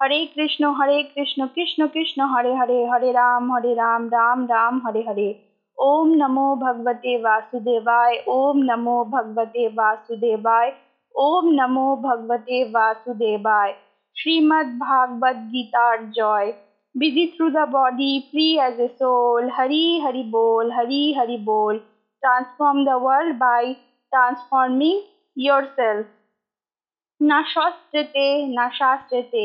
হরে কৃষ্ণ হরে কৃষ্ণ কৃষ্ণ কৃষ্ণ হরে হরে হরে রাম হরে রাম রাম রাম হরে হরে ওম নমো ভগবতে বাসুদেবায় ওম নমো ভগবতে বাসুদেবায় ওম নমো ভগবতে বাসুদেবায় শ্রীমদ্ ভাগবত গীতার জয় busy through the body, free as a soul hari hari bol hari hari bol transform the world by transforming yourself না শস্ত্রেতে না শাস্ত্রেতে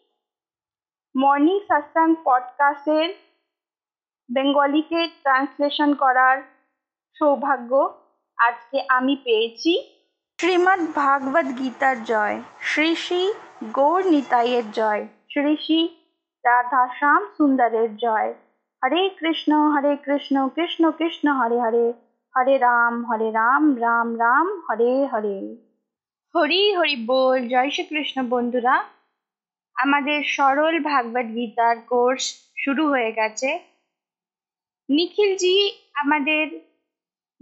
মর্নিং সাসাং পডকাস্টের বেঙ্গলিতে ট্রান্সলেশন করার সৌভাগ্য আজকে আমি পেয়েছি শ্রীমদ্ ভাগবত গীতার জয়, শ্রী শ্রী গৌর নিতাইয়ের জয়, শ্রী শ্রী রাধা শ্যাম সুন্দরের জয়। হরে কৃষ্ণ হরে কৃষ্ণ কৃষ্ণ কৃষ্ণ, হরে হরে হরে রাম হরে রাম রাম রাম, হরে হরে। হরি হরি বল, জয় শ্রীকৃষ্ণ বন্ধুরা। আমাদের সরল ভাগবত গীতার কোর্স শুরু হয়ে গেছে। নিখিলজি আমাদের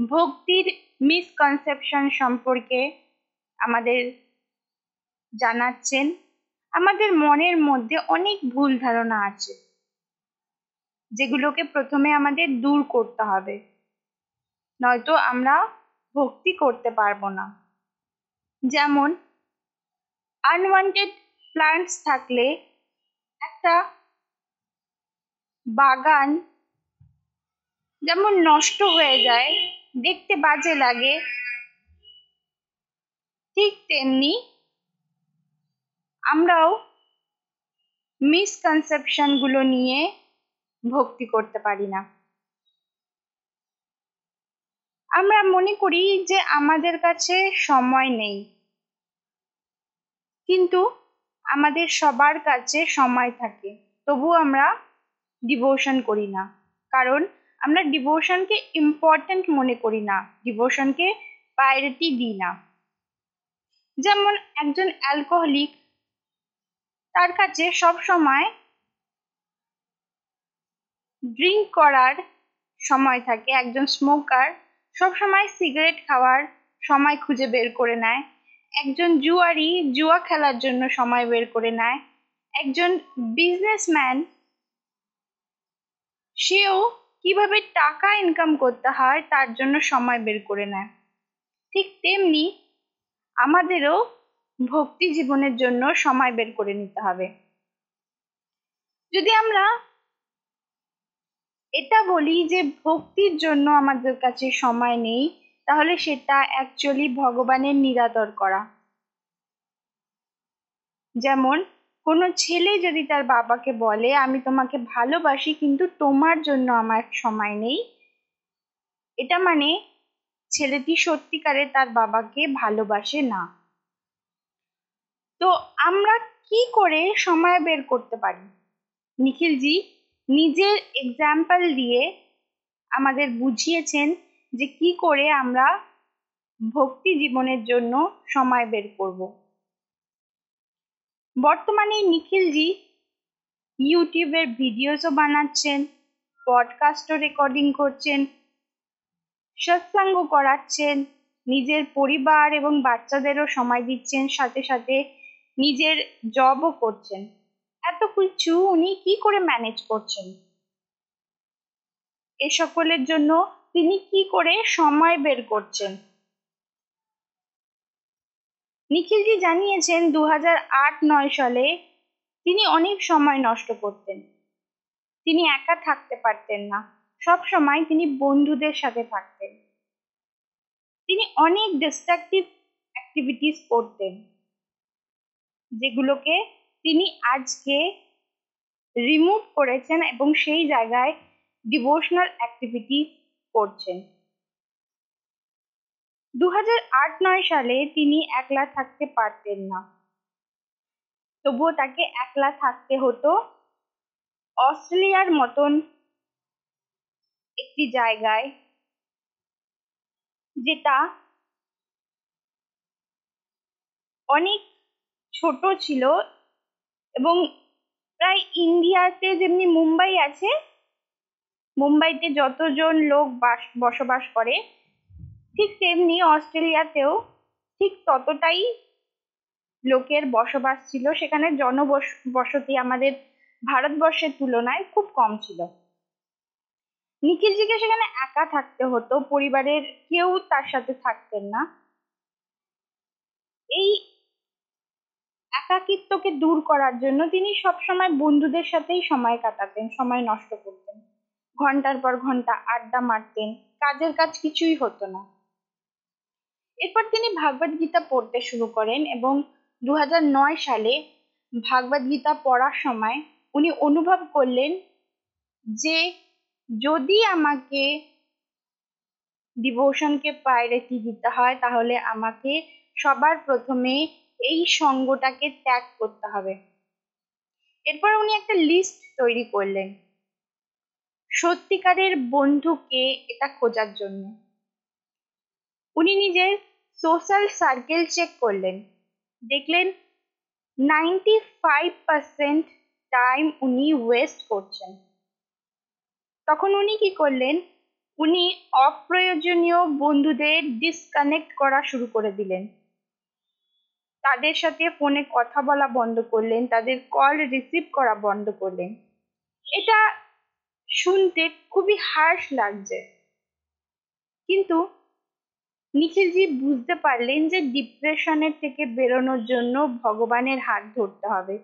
ভক্তির মিসকনসেপশন সম্পর্কে আমাদের জানাচ্ছেন। আমাদের মনের মধ্যে অনেক ভুল ধারণা আছে, যেগুলোকে প্রথমে আমাদের দূর করতে হবে। নয়তো আমরা ভক্তি করতে পারব না। যেমন আনওয়ান্টেড প্লান্টস থাকলে একটা বাগান যেমন নষ্ট হয়ে যায়, দেখতে বাজে লাগে, ঠিক তেমনি আমরাও মিসকনসেপশনগুলো নিয়ে ভক্তি করতে পারি না। আমরা মনে করি যে আমাদের কাছে সময় নেই। কিন্তু আমাদের সবার কাছে সময় থাকে তবু আমরা ডিভোশন করি না। কারণ আমরা ডিভোশনকে ইম্পর্ট্যান্ট মনে করি না ডিভোশনকে প্রায়োরিটি দিই না। যেমন একজন অ্যালকোহলিক তার কাছে সব সময় ড্রিঙ্ক করার সময় থাকে, একজন স্মোকার সব সময় সিগারেট খাওয়ার সময় খুঁজে বের করে নেয়। একজন জুয়ারি জুয়া খেলার জন্য সময় বের করে নেয়। একজন বিজনেসম্যান সেও কীভাবে টাকা ইনকাম করতে হয় তার জন্য সময় বের করে নেয়। ঠিক তেমনি আমাদেরও ভক্তি জীবনের জন্য সময় বের করে নিতে হবে। যদি আমরা এটা বলি যে ভক্তির জন্য আমাদের কাছে সময় নেই তাহলে সেটা অ্যাকচুয়ালি ভগবানের নিরাদর করা। যেমন, কোনো ছেলে যদি তার বাবাকে বলে, আমি তোমাকে ভালোবাসি, কিন্তু তোমার জন্য আমার সময় নেই, এটা মানে ছেলেটি সত্যিকারে তার বাবাকে ভালোবাসে না। তো আমরা কি করে সময় বের করতে পারি? নিখিলজি নিজের এক্সাম্পল দিয়ে আমাদের বুঝিয়েছেন যে কি করে আমরা ভক্তি জীবনের জন্য সময় বের করব। বর্তমানে নিখিলজি ইউটিউবের ভিডিওসও বানাচ্ছেন পডকাস্টও রেকর্ডিং করছেন, সৎসঙ্গ করাচ্ছেন, নিজের পরিবার এবং বাচ্চাদেরও সময় দিচ্ছেন, সাথে সাথে নিজের জবও করছেন। এত কিছু উনি কি করে ম্যানেজ করছেন? এ সকলের জন্য তিনি কি করে সময় বের করছেন? নিখিলজি জানিয়েছেন দু আট, নয় সালে তিনি অনেক সময় নষ্ট করতেন। তিনি একা থাকতে পারতেন না। সব সময় তিনি বন্ধুদের সাথে থাকতেন। তিনি অনেক ডিস্ট্রাকটিভ অ্যাক্টিভিটিস করতেন, যেগুলোকে তিনি আজকে রিমুভ করেছেন এবং সেই জায়গায় ডিভোশনাল অ্যাক্টিভিটি করছেন। দু আট, নয় সালে তিনি একলা থাকতে পারতেন না। তবুও তাকে একলা থাকতে হতো। অস্ট্রেলিয়ার মতন একটি জায়গায়, যেটা অনেক ছোট ছিল এবং প্রায় ইন্ডিয়াতে যেমনি মুম্বাই আছে মুম্বাইতে যতজন লোক বাস, বসবাস করে, ঠিক তেমনি অস্ট্রেলিয়াতেও ঠিক ততটাই লোকের বসবাস ছিল। সেখানে জনবস, বসতি আমাদের ভারতবর্ষের তুলনায় খুব কম ছিল। নিখিলজিকে সেখানে একা থাকতে হতো, পরিবারের কেউ তার সাথে থাকতেন না। এই একাকিত্বকে দূর করার জন্য তিনি সবসময় বন্ধুদের সাথেই সময় কাটাতেন, সময় নষ্ট করতেন। ঘণ্টার পর ঘণ্টা আড্ডা মারতেন। কাজের কাজ কিছুই হতো না। এরপর তিনি ভাগবত গীতা পড়তে শুরু করেন এবং দু হাজার নয় সালে ভাগবত গীতা পড়ার সময় উনি অনুভব করলেন যে যদি আমাকে ডিভোশনকে প্রায়োরিটি দিতে হয়, তাহলে আমাকে সবার প্রথমে এই সঙ্গটাকে ত্যাগ করতে হবে। এরপর উনি একটা লিস্ট তৈরি করলেন। সত্যিকারের বন্ধুকে এটা খোঁজার জন্য। উনি নিজের সোশ্যাল সার্কেল চেক করলেন। দেখলেন নাইনটি ফাইভ পার্সেন্ট টাইম উনি ওয়েস্ট করছেন। তখন উনি কি করলেন? উনি অপ্রয়োজনীয় বন্ধুদের ডিসকানেক্ট করা শুরু করে দিলেন। তাদের সাথে ফোনে কথা বলা বন্ধ করলেন, তাদের কল রিসিভ করা বন্ধ করলেন। এটা শুনতে খুবই হার্শ লাগছে। কিন্তু নিখিলজি বুঝতে পারলেন যে ডিপ্রেশনের থেকে বেরোনোর জন্য ভগবানের হাত ধরতে হবে।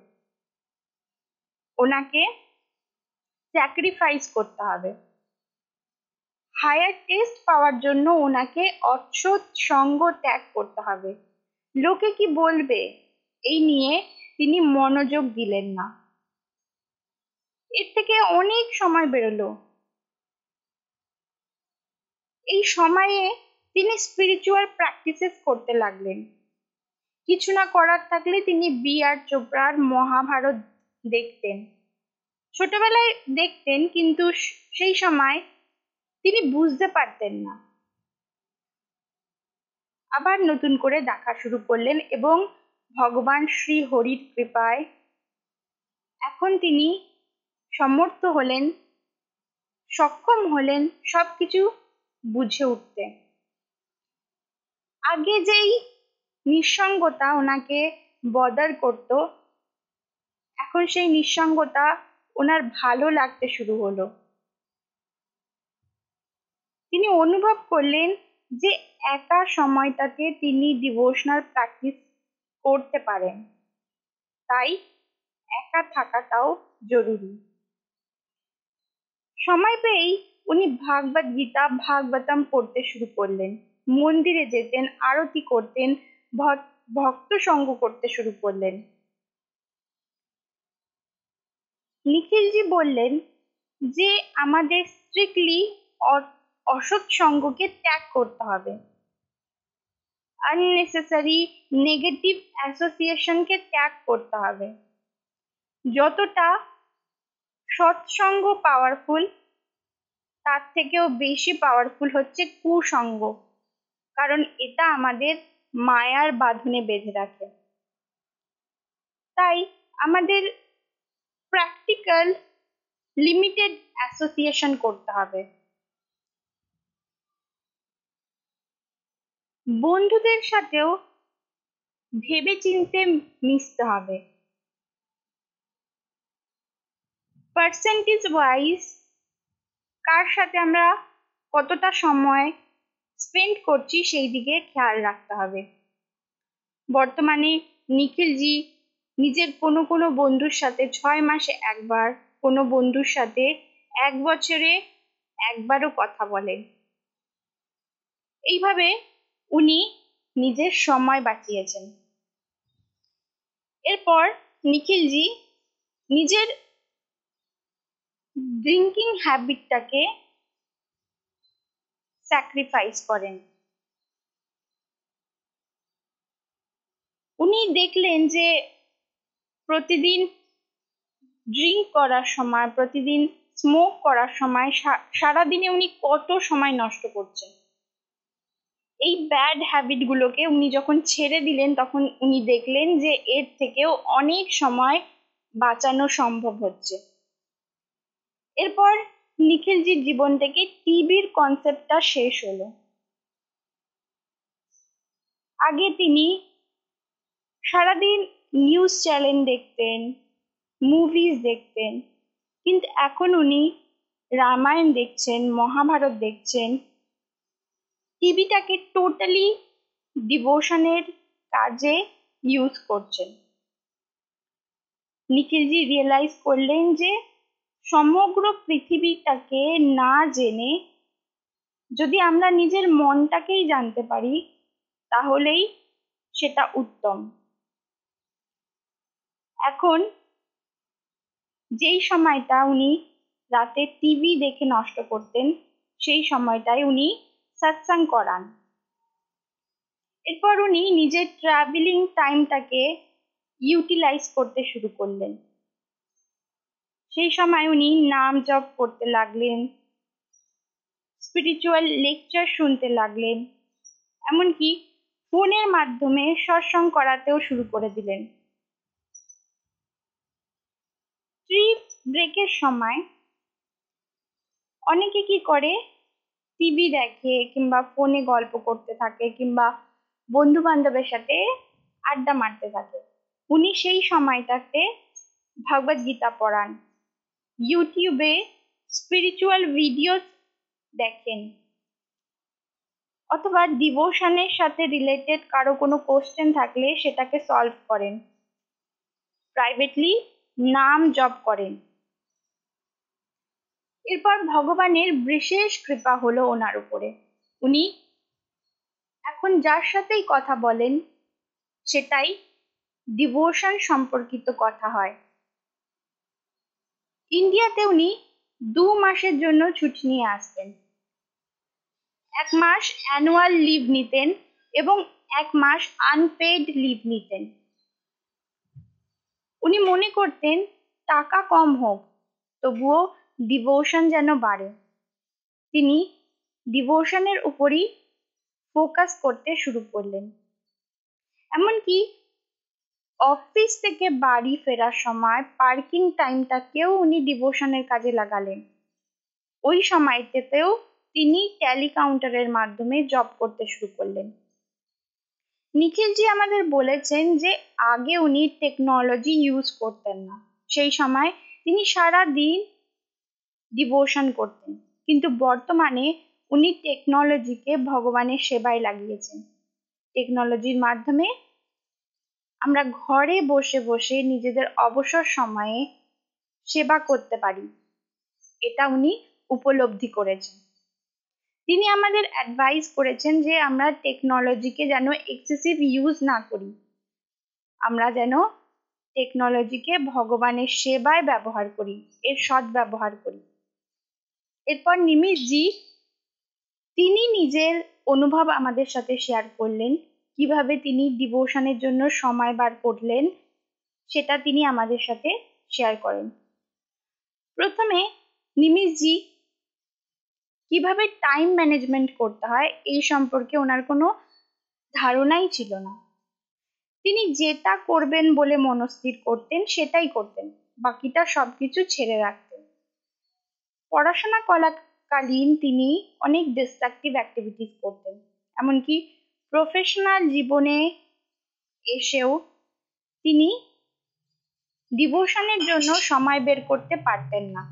ওনাকে স্যাক্রিফাইস করতে হবে। হায়ার টেস্ট পাওয়ার জন্য ওনাকে অসৎ সঙ্গ ত্যাগ করতে হবে। লোকে কি বলবে? এই নিয়ে তিনি মনোযোগ দিলেন না। এর থেকে অনেক সময় বেরোলো। এই সময়ে তিনি স্পিরিচুয়াল প্র্যাকটিসেস করতে লাগলেন। কিছু না করার থাকলে তিনি বি আর চোপড়ার মহাভারত দেখতেন। ছোটবেলায় দেখতেন, কিন্তু সেই সময় তিনি বুঝতে পারতেন না। আবার নতুন করে দেখা শুরু করলেন এবং ভগবান শ্রী হরির কৃপায় এখন তিনি সমর্থ হলেন, সক্ষম হলেন সবকিছু বুঝে উঠতে। আগে যেই নিঃসঙ্গতা ওনাকে বদার করত, এখন সেই নিঃসঙ্গতা ওনার ভালো লাগতে শুরু হলো। তিনি অনুভব করলেন যে একা সময়টাতে তিনি ডিভোশনাল প্র্যাকটিস করতে পারেন। তাই একা থাকাটাও জরুরি। সময় পেয়েই উনি ভাগবত গীতা, ভাগবতম পড়তে শুরু করলেন। মন্দিরে যেতেন, আরতি করতেন ভক্ত সঙ্গ করতে শুরু করলেন। নিখিলজি বললেন যে, আমাদের স্ট্রিক্টলি অসৎ সঙ্গকে ত্যাগ করতে হবে। আননেসেসারি নেগেটিভ অ্যাসোসিয়েশনকে ত্যাগ করতে হবে। যতটা সৎসঙ্গ পাওয়ারফুল তার থেকেও বেশি পাওয়ারফুল হচ্ছে কুসঙ্গ। কারণ এটা আমাদের মায়ার বাঁধনে বেঁধে রাখে। তাই আমাদের প্র্যাকটিক্যাল লিমিটেড অ্যাসোসিয়েশন করতে হবে। বন্ধুদের সাথেও ভেবে চিনতে মিশতে হবে। পার্সেন্টেজ ওয়াইজ কার সাথে আমরা কতটা সময় স্পেন্ড করছি সেই দিকে খেয়াল রাখতে হবে। বর্তমানে নিখিলজি নিজের কোনো কোনো বন্ধুর সাথে ছয় মাসে একবার, কোনো বন্ধুর সাথে এক বছরে একবারও কথা বলেন। এইভাবে উনি নিজের সময় বাঁচিয়েছেন। এরপর নিখিলজি নিজের ড্রিঙ্কিং হ্যাবিটটাকে স্যাক্রিফাইস করেন। উনি দেখলেন যে প্রতিদিন ড্রিঙ্ক করার সময়, প্রতিদিন স্মোক করার সময় সারাদিনে উনি কত সময় নষ্ট করছেন। এই ব্যাড হ্যাবিটগুলোকে উনি যখন ছেড়ে দিলেন, তখন উনি দেখলেন যে এর থেকেও অনেক সময় বাঁচানো সম্ভব হচ্ছে। এরপর নিখিলজির জীবন থেকে টিভির কনসেপ্টটা শেষ হলো। আগে তিনি সারাদিন নিউজ চ্যানেল দেখতেন মুভিজ দেখতেন, কিন্তু এখন উনি রামায়ণ দেখছেন, মহাভারত দেখছেন। টিভিটাকে টোটালি ডিভোশনের কাজে ইউজ করছেন। নিখিলজি রিয়েলাইজ করলেন যে সমগ্র পৃথিবীটাকে না জেনে যদি আমরা নিজের মনটাকেই জানতে পারি, তাহলেই সেটা উত্তম। এখন যেই সময়টা উনি রাতে টিভি দেখে নষ্ট করতেন, সেই সময়টায় উনি সৎসাং করান। এরপর উনি নিজের ট্রাভেলিং টাইমটাকে ইউটিলাইজ করতে শুরু করলেন। সেই সময় উনি নাম জপ করতে লাগলেন স্পিরিচুয়াল লেকচার শুনতে লাগলেন, এমনকি ফোনের মাধ্যমে সৎসঙ্গ করাতেও শুরু করে দিলেন। ট্রি ব্রেকের সময় অনেকে কি করে, টিভি দেখে কিংবা ফোনে গল্প করতে থাকে কিংবা বন্ধু বান্ধবের সাথে আড্ডা মারতে থাকে। উনি সেই সময়টাতে ভগবদ গীতা পড়ান। ইউটিউবে স্পিরিচুয়াল ভিডিওস দেখেন। অথবা ডিভোশনের সাথে রিলেটেড কারও কোনো কোশ্চেন থাকলে সেটাকে সলভ করেন। প্রাইভেটলি নাম জপ করেন। এরপর ভগবানের বিশেষ কৃপা হলো ওনার উপরে। উনি এখন যার সাথেই কথা বলেন, সেটাই ডিভোশন সম্পর্কিত কথা হয়। ইন্ডিয়াতে উনি দু মাসের জন্য ছুটি নিয়ে আসতেন। এক মাস অ্যানুয়াল লিভ নিতেন এবং এক মাস আনপেড লিভ নিতেন। উনি মনে করতেন, টাকা কম হোক, তবুও ডিভোশন যেন বাড়ে। তিনি ডিভোশনের উপরই ফোকাস করতে শুরু করলেন। এমনকি অফিস থেকে বাড়ি ফেরার সময় পার্কিং টাইমটাকেও উনি ডিভোশনের কাজে লাগালেন। ওই সময়টাতেও তিনি ট্যালি কাউন্টারের মাধ্যমে জব করতে শুরু করলেন। নিখিলজি আমাদের বলেছেন যে আগে উনি টেকনোলজি ইউজ করতেন না। সেই সময় তিনি সারা দিন ডিভোশন করতেন। কিন্তু বর্তমানে উনি টেকনোলজিকে ভগবানের সেবায় লাগিয়েছেন। টেকনোলজির মাধ্যমে আমরা ঘরে বসে বসে নিজেদের অবসর সময়ে সেবা করতে পারি। এটা উনি উপলব্ধি করেছেন। তিনি আমাদের অ্যাডভাইস করেছেন যে আমরা টেকনোলজিকে যেন এক্সেসিভ ইউজ না করি। আমরা যেন টেকনোলজিকে ভগবানের সেবায় ব্যবহার করি, এর সৎ ব্যবহার করি। এরপর নিমিষজি, তিনি নিজের অনুভব আমাদের সাথে শেয়ার করলেন। কীভাবে তিনি ডিভোশনের জন্য সময় বার করলেন, সেটা তিনি আমাদের সাথে শেয়ার করেন। প্রথমে নিমিষজি কীভাবে টাইম ম্যানেজমেন্ট করতে হয়, এই সম্পর্কে ওনার কোনো ধারণাই ছিল না। তিনি যেটা করবেন বলে মনস্থির করতেন, সেটাই করতেন, বাকিটা সবকিছু ছেড়ে রাখতেন। পড়াশোনা করাকালীন তিনি অনেক ডিস্ট্রাকটিভ অ্যাক্টিভিটিস করতেন, এমনকি প্রফেশনাল জীবনে এসেও তিনি ডিভোশনের জন্য সময় বের করতে পারতেন না।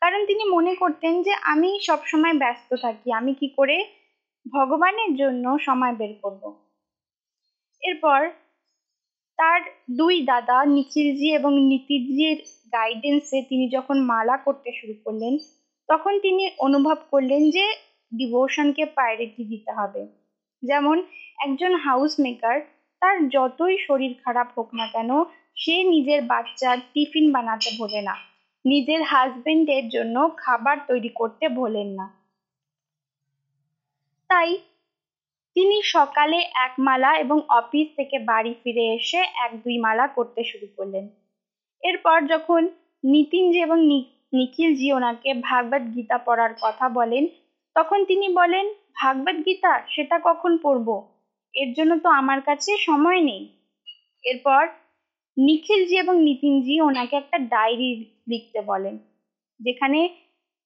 কারণ তিনি মনে করতেন যে, আমি সবসময় ব্যস্ত থাকি, আমি কি করে ভগবানের জন্য সময় বের করব। এরপর তার দুই দাদা নিখিলজি এবং নীতিজির গাইডেন্সে তিনি যখন মালা করতে শুরু করলেন, তখন তিনি অনুভব করলেন যে ডিভোশনকে প্রায়োরিটি দিতে হবে। যেমন একজন হাউস মেকার তার যতই শরীর খারাপ হোক না কেন, সে নিজের বাচ্চার টিফিন বানাতে ভোলে না। নিজের হাজবেন্ডের জন্য খাবার তৈরি করতে ভোলেন না। তাই তিনি সকালে এক মালা এবং অফিস থেকে বাড়ি ফিরে এসে এক দুই মালা করতে শুরু করলেন। এরপর যখন নিতিনজি এবং নিখিলজি ওনাকে ভাগবত গীতা পড়ার কথা বলেন, তখন তিনি বলেন ভাগবত গীতা সেটা কখন পড়ব? এর জন্য তো আমার কাছে সময় নেই। এরপর নিখিলজি এবং নিতিনজি ওনাকে একটা ডায়েরি লিখতে বলেন, যেখানে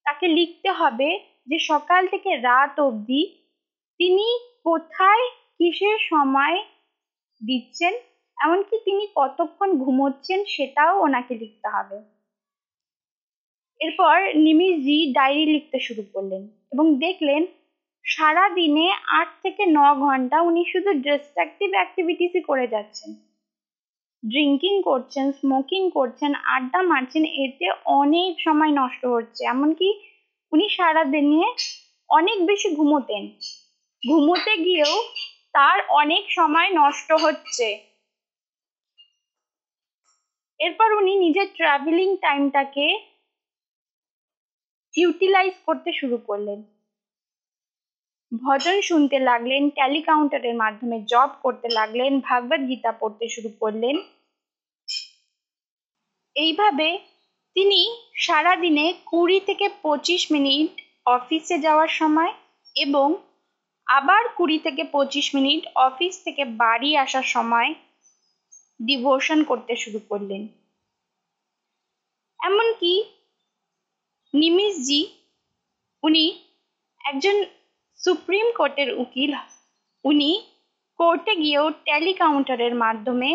তাকে লিখতে হবে যে সকাল থেকে রাত অবধি তিনি কোথায়, কিসের সময় দিচ্ছেন, এমনকি তিনি কতক্ষণ ঘুমোচ্ছেন সেটাও ওনাকে লিখতে হবে। এরপর নিমিষজি ডায়েরি লিখতে শুরু করলেন এবং দেখলেন সারা দিনে আট থেকে ন ঘণ্টা উনি শুধু ডিস্ট্রাকটিভ অ্যাক্টিভিটিসই করে যাচ্ছেন। ড্রিঙ্কিং করছেন স্মোকিং করছেন, আড্ডা মারছেন, এতে অনেক সময় নষ্ট হচ্ছে। এমনকি উনি সারা দিনে অনেক বেশি ঘুমোতেন। ঘুমোতে গিয়েও তার অনেক সময় নষ্ট হচ্ছে। এরপর উনি নিজের ট্রাভেলিং টাইমটাকে ইউটিলাইজ করতে শুরু করলেন। ভজন শুনতে লাগলেন ট্যালি কাউন্টারের মাধ্যমে জব করতে লাগলেন, ভাগবত গীতা পড়তে শুরু করলেন। এইভাবে তিনি সারাদিনে কুড়ি থেকে পঁচিশ মিনিট অফিসে যাওয়ার সময় এবং আবার কুড়ি থেকে পঁচিশ মিনিট অফিস থেকে বাড়ি আসার সময় ডিভোশন করতে শুরু করলেন। এমনকি নিমিষজি, উনি একজন সুপ্রিম কোর্টের উকিল, উনি কোর্টে গিয়েও ট্যালি কাউন্টারের মাধ্যমে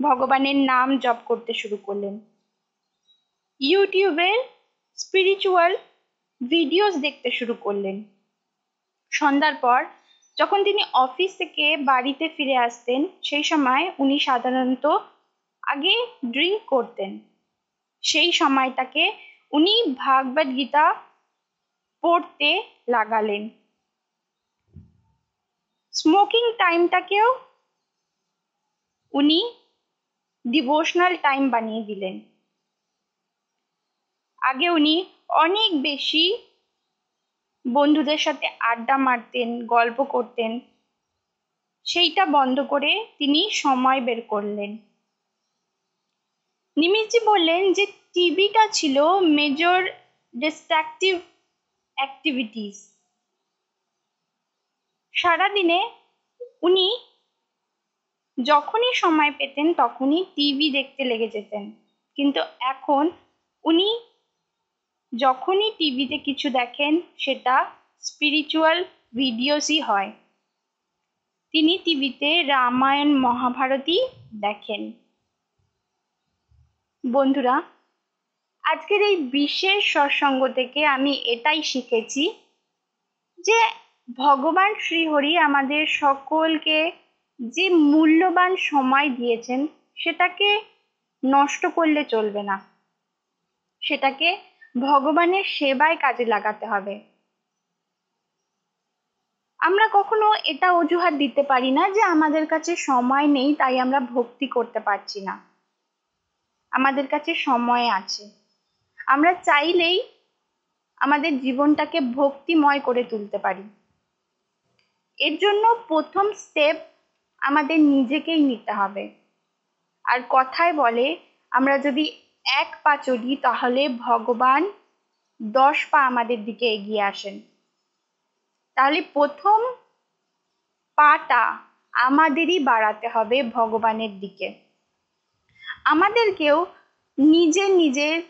ভগবানের নাম জপ করতে শুরু করলেন। ইউটিউবের স্পিরিচুয়াল ভিডিওস দেখতে শুরু করলেন। সন্ধ্যার পর যখন তিনি অফিস থেকে বাড়িতে ফিরে আসতেন, সেই সময় উনি সাধারণত আগে ড্রিঙ্ক করতেন। সেই সময়টাকে উনি ভাগবত গীতা পড়তে লাগালেন। স্মোকিং টাইমটাকেও উনি ডিভোশনাল টাইম বানিয়ে দিলেন। আগে উনি অনেক বেশি বন্ধুদের সাথে আড্ডা মারতেন, গল্প করতেন। সেইটা বন্ধ করে তিনি সময় বের করলেন। নিমিষজি বললেন যে টিভিটা ছিল মেজর ডিস্ট্রাকটিভ অ্যাক্টিভিটিস সারাদিনে উনি যখনই সময় পেতেন তখনই টিভি দেখতে লেগে যেতেন। কিন্তু এখন উনি যখনই টিভিতে কিছু দেখেন, সেটা স্পিরিচুয়াল ভিডিওসই হয়। তিনি টিভিতে রামায়ণ, মহাভারতই দেখেন। বন্ধুরা আজকের এই বিশেষ সৎসঙ্গ থেকে আমি এটাই শিখেছি যে ভগবান শ্রীহরি আমাদের সকলকে যে মূল্যবান সময় দিয়েছেন, সেটাকে নষ্ট করলে চলবে না। সেটাকে ভগবানের সেবায় কাজে লাগাতে হবে। আমরা কখনো এটা অজুহাত দিতে পারি না যে আমাদের কাছে সময় নেই, তাই আমরা ভক্তি করতে পারছি না। আমাদের কাছে সময় আছে। আমরা চাইলেই আমাদের জীবনটাকে ভক্তিময় করে তুলতে পারি। এর জন্য প্রথম স্টেপ আমাদের নিজেকেই নিতে হবে। আর কথায় বলে, আমরা যদি এক পা চলি, তাহলে ভগবান দশ পা আমাদের দিকে এগিয়ে আসেন। তাহলে প্রথম পাটা আমাদেরই বাড়াতে হবে ভগবানের দিকে। আমাদেরকেও নিজে নিজের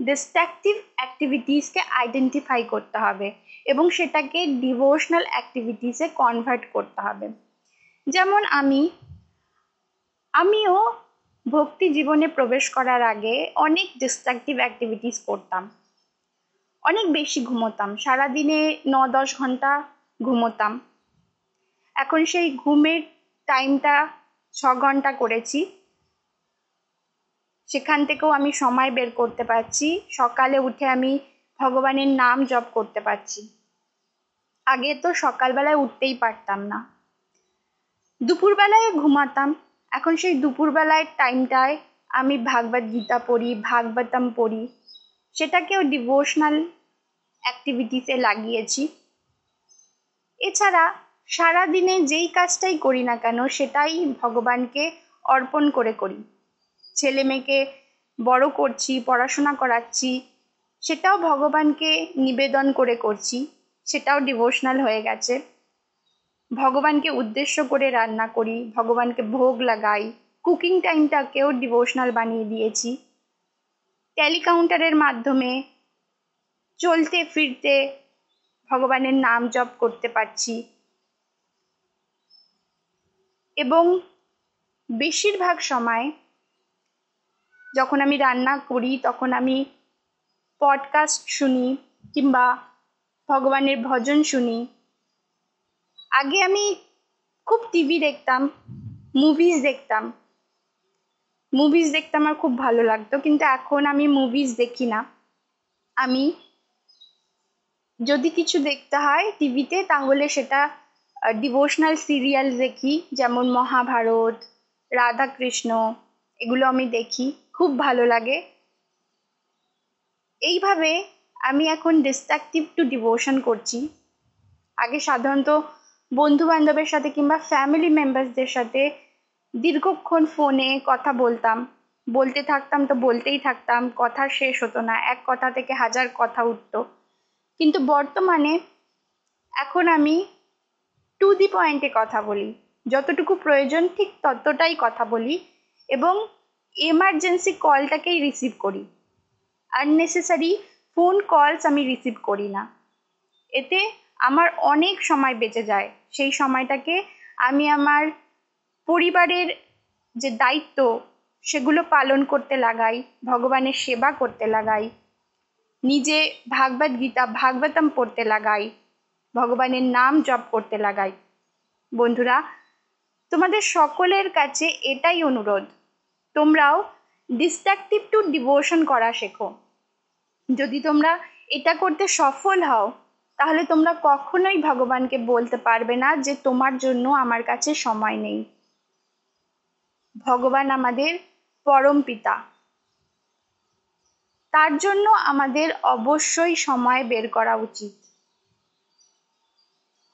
ডিস্ট্রাকটিভ অ্যাক্টিভিটিসকে আইডেন্টিফাই করতে হবে এবং সেটাকে ডিভোশনাল অ্যাক্টিভিটিসে কনভার্ট করতে হবে। যেমন আমি, আমিও ভক্তি জীবনে প্রবেশ করার আগে অনেক ডিস্ট্রাকটিভ অ্যাক্টিভিটিস করতাম। অনেক বেশি ঘুমোতাম। সারাদিনে ন দশ ঘণ্টা ঘুমোতাম। এখন সেই ঘুমের টাইমটা ছ ঘণ্টা করেছি। সেখান থেকেও আমি সময় বের করতে পারছি। সকালে উঠে আমি ভগবানের নাম জপ করতে পারছি। আগে তো সকালবেলায় উঠতেই পারতাম না। দুপুরবেলায় ঘুমাতাম। এখন সেই দুপুরবেলায় টাইমটায় আমি ভাগবত গীতা পড়ি, ভাগবতম পড়ি। সেটাকেও ডিভোশনাল অ্যাক্টিভিটিসে লাগিয়েছি। এছাড়া সারাদিনে যেই কাজটাই করি না কেন, সেটাই ভগবানকে অর্পণ করে করি। ছেলে মেয়েকে বড় করছি, পড়াশোনা করাচ্ছি, সেটাও ভগবানকে নিবেদন করে করছি, সেটাও ডিভোশনাল হয়ে গেছে। ভগবানকে উদ্দেশ্য করে রান্না করি, ভগবানকে ভোগ লাগাই কুকিং টাইমটাকেও ডিভোশনাল বানিয়ে দিয়েছি। টেলিকাউন্টারের মাধ্যমে চলতে ফিরতে ভগবানের নাম জপ করতে পারছি। এবং বেশিরভাগ সময় যখন আমি রান্না করি, তখন আমি পডকাস্ট শুনি কিংবা ভগবানের ভজন শুনি। আগে আমি খুব টিভি দেখতাম মুভিজ দেখতাম। মুভিজ দেখতে আমার খুব ভালো লাগতো, কিন্তু এখন আমি মুভিজ দেখি না। আমি যদি কিছু দেখতে হয় টিভিতে তাহলে সেটা ডিভোশনাল সিরিয়াল দেখি, যেমন মহাভারত, রাধাকৃষ্ণ এগুলো আমি দেখি, খুব ভালো লাগে। এইভাবে আমি এখন ডিস্ট্রাকটিভ টু ডিভোশন করছি। আগে সাধারণত বন্ধু বান্ধবের সাথে কিংবা ফ্যামিলি মেম্বার্সদের সাথে দীর্ঘক্ষণ ফোনে কথা বলতাম। বলতে থাকতাম তো বলতেই থাকতাম, কথা শেষ হতো না, এক কথা থেকে হাজার কথা উঠত। কিন্তু বর্তমানে এখন আমি টু দি পয়েন্টে কথা বলি। যতটুকু প্রয়োজন ঠিক ততটাই কথা বলি। এবং এমার্জেন্সি কলটাকেই রিসিভ করি। আননেসেসারি ফোন কলস আমি রিসিভ করি না। এতে আমার অনেক সময় বেঁচে যায়। সেই সময়টাকে আমি আমার পরিবারের যে দায়িত্ব, সেগুলো পালন করতে লাগাই, ভগবানের সেবা করতে লাগাই, নিজে ভাগবত গীতা, ভাগবতম পড়তে লাগাই, ভগবানের নাম জপ করতে লাগাই। বন্ধুরা তোমাদের সকলের কাছে এটাই অনুরোধ। তোমরাও ডিস্ট্রাকটিভ টু ডিভোশন করা শেখো। যদি তোমরা এটা করতে সফল হও, তাহলে তোমরা কখনোই ভগবানকে বলতে পারবে না যে তোমার জন্য আমার কাছে সময় নেই। ভগবান আমাদের পরম পিতা। তার জন্য আমাদের অবশ্যই সময় বের করা উচিত।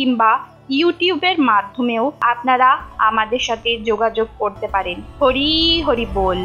কিংবা ইউটিউবের মাধ্যমেও আপনারা আমাদের সাথে যোগাযোগ করতে পারেন। হরি হরি বল।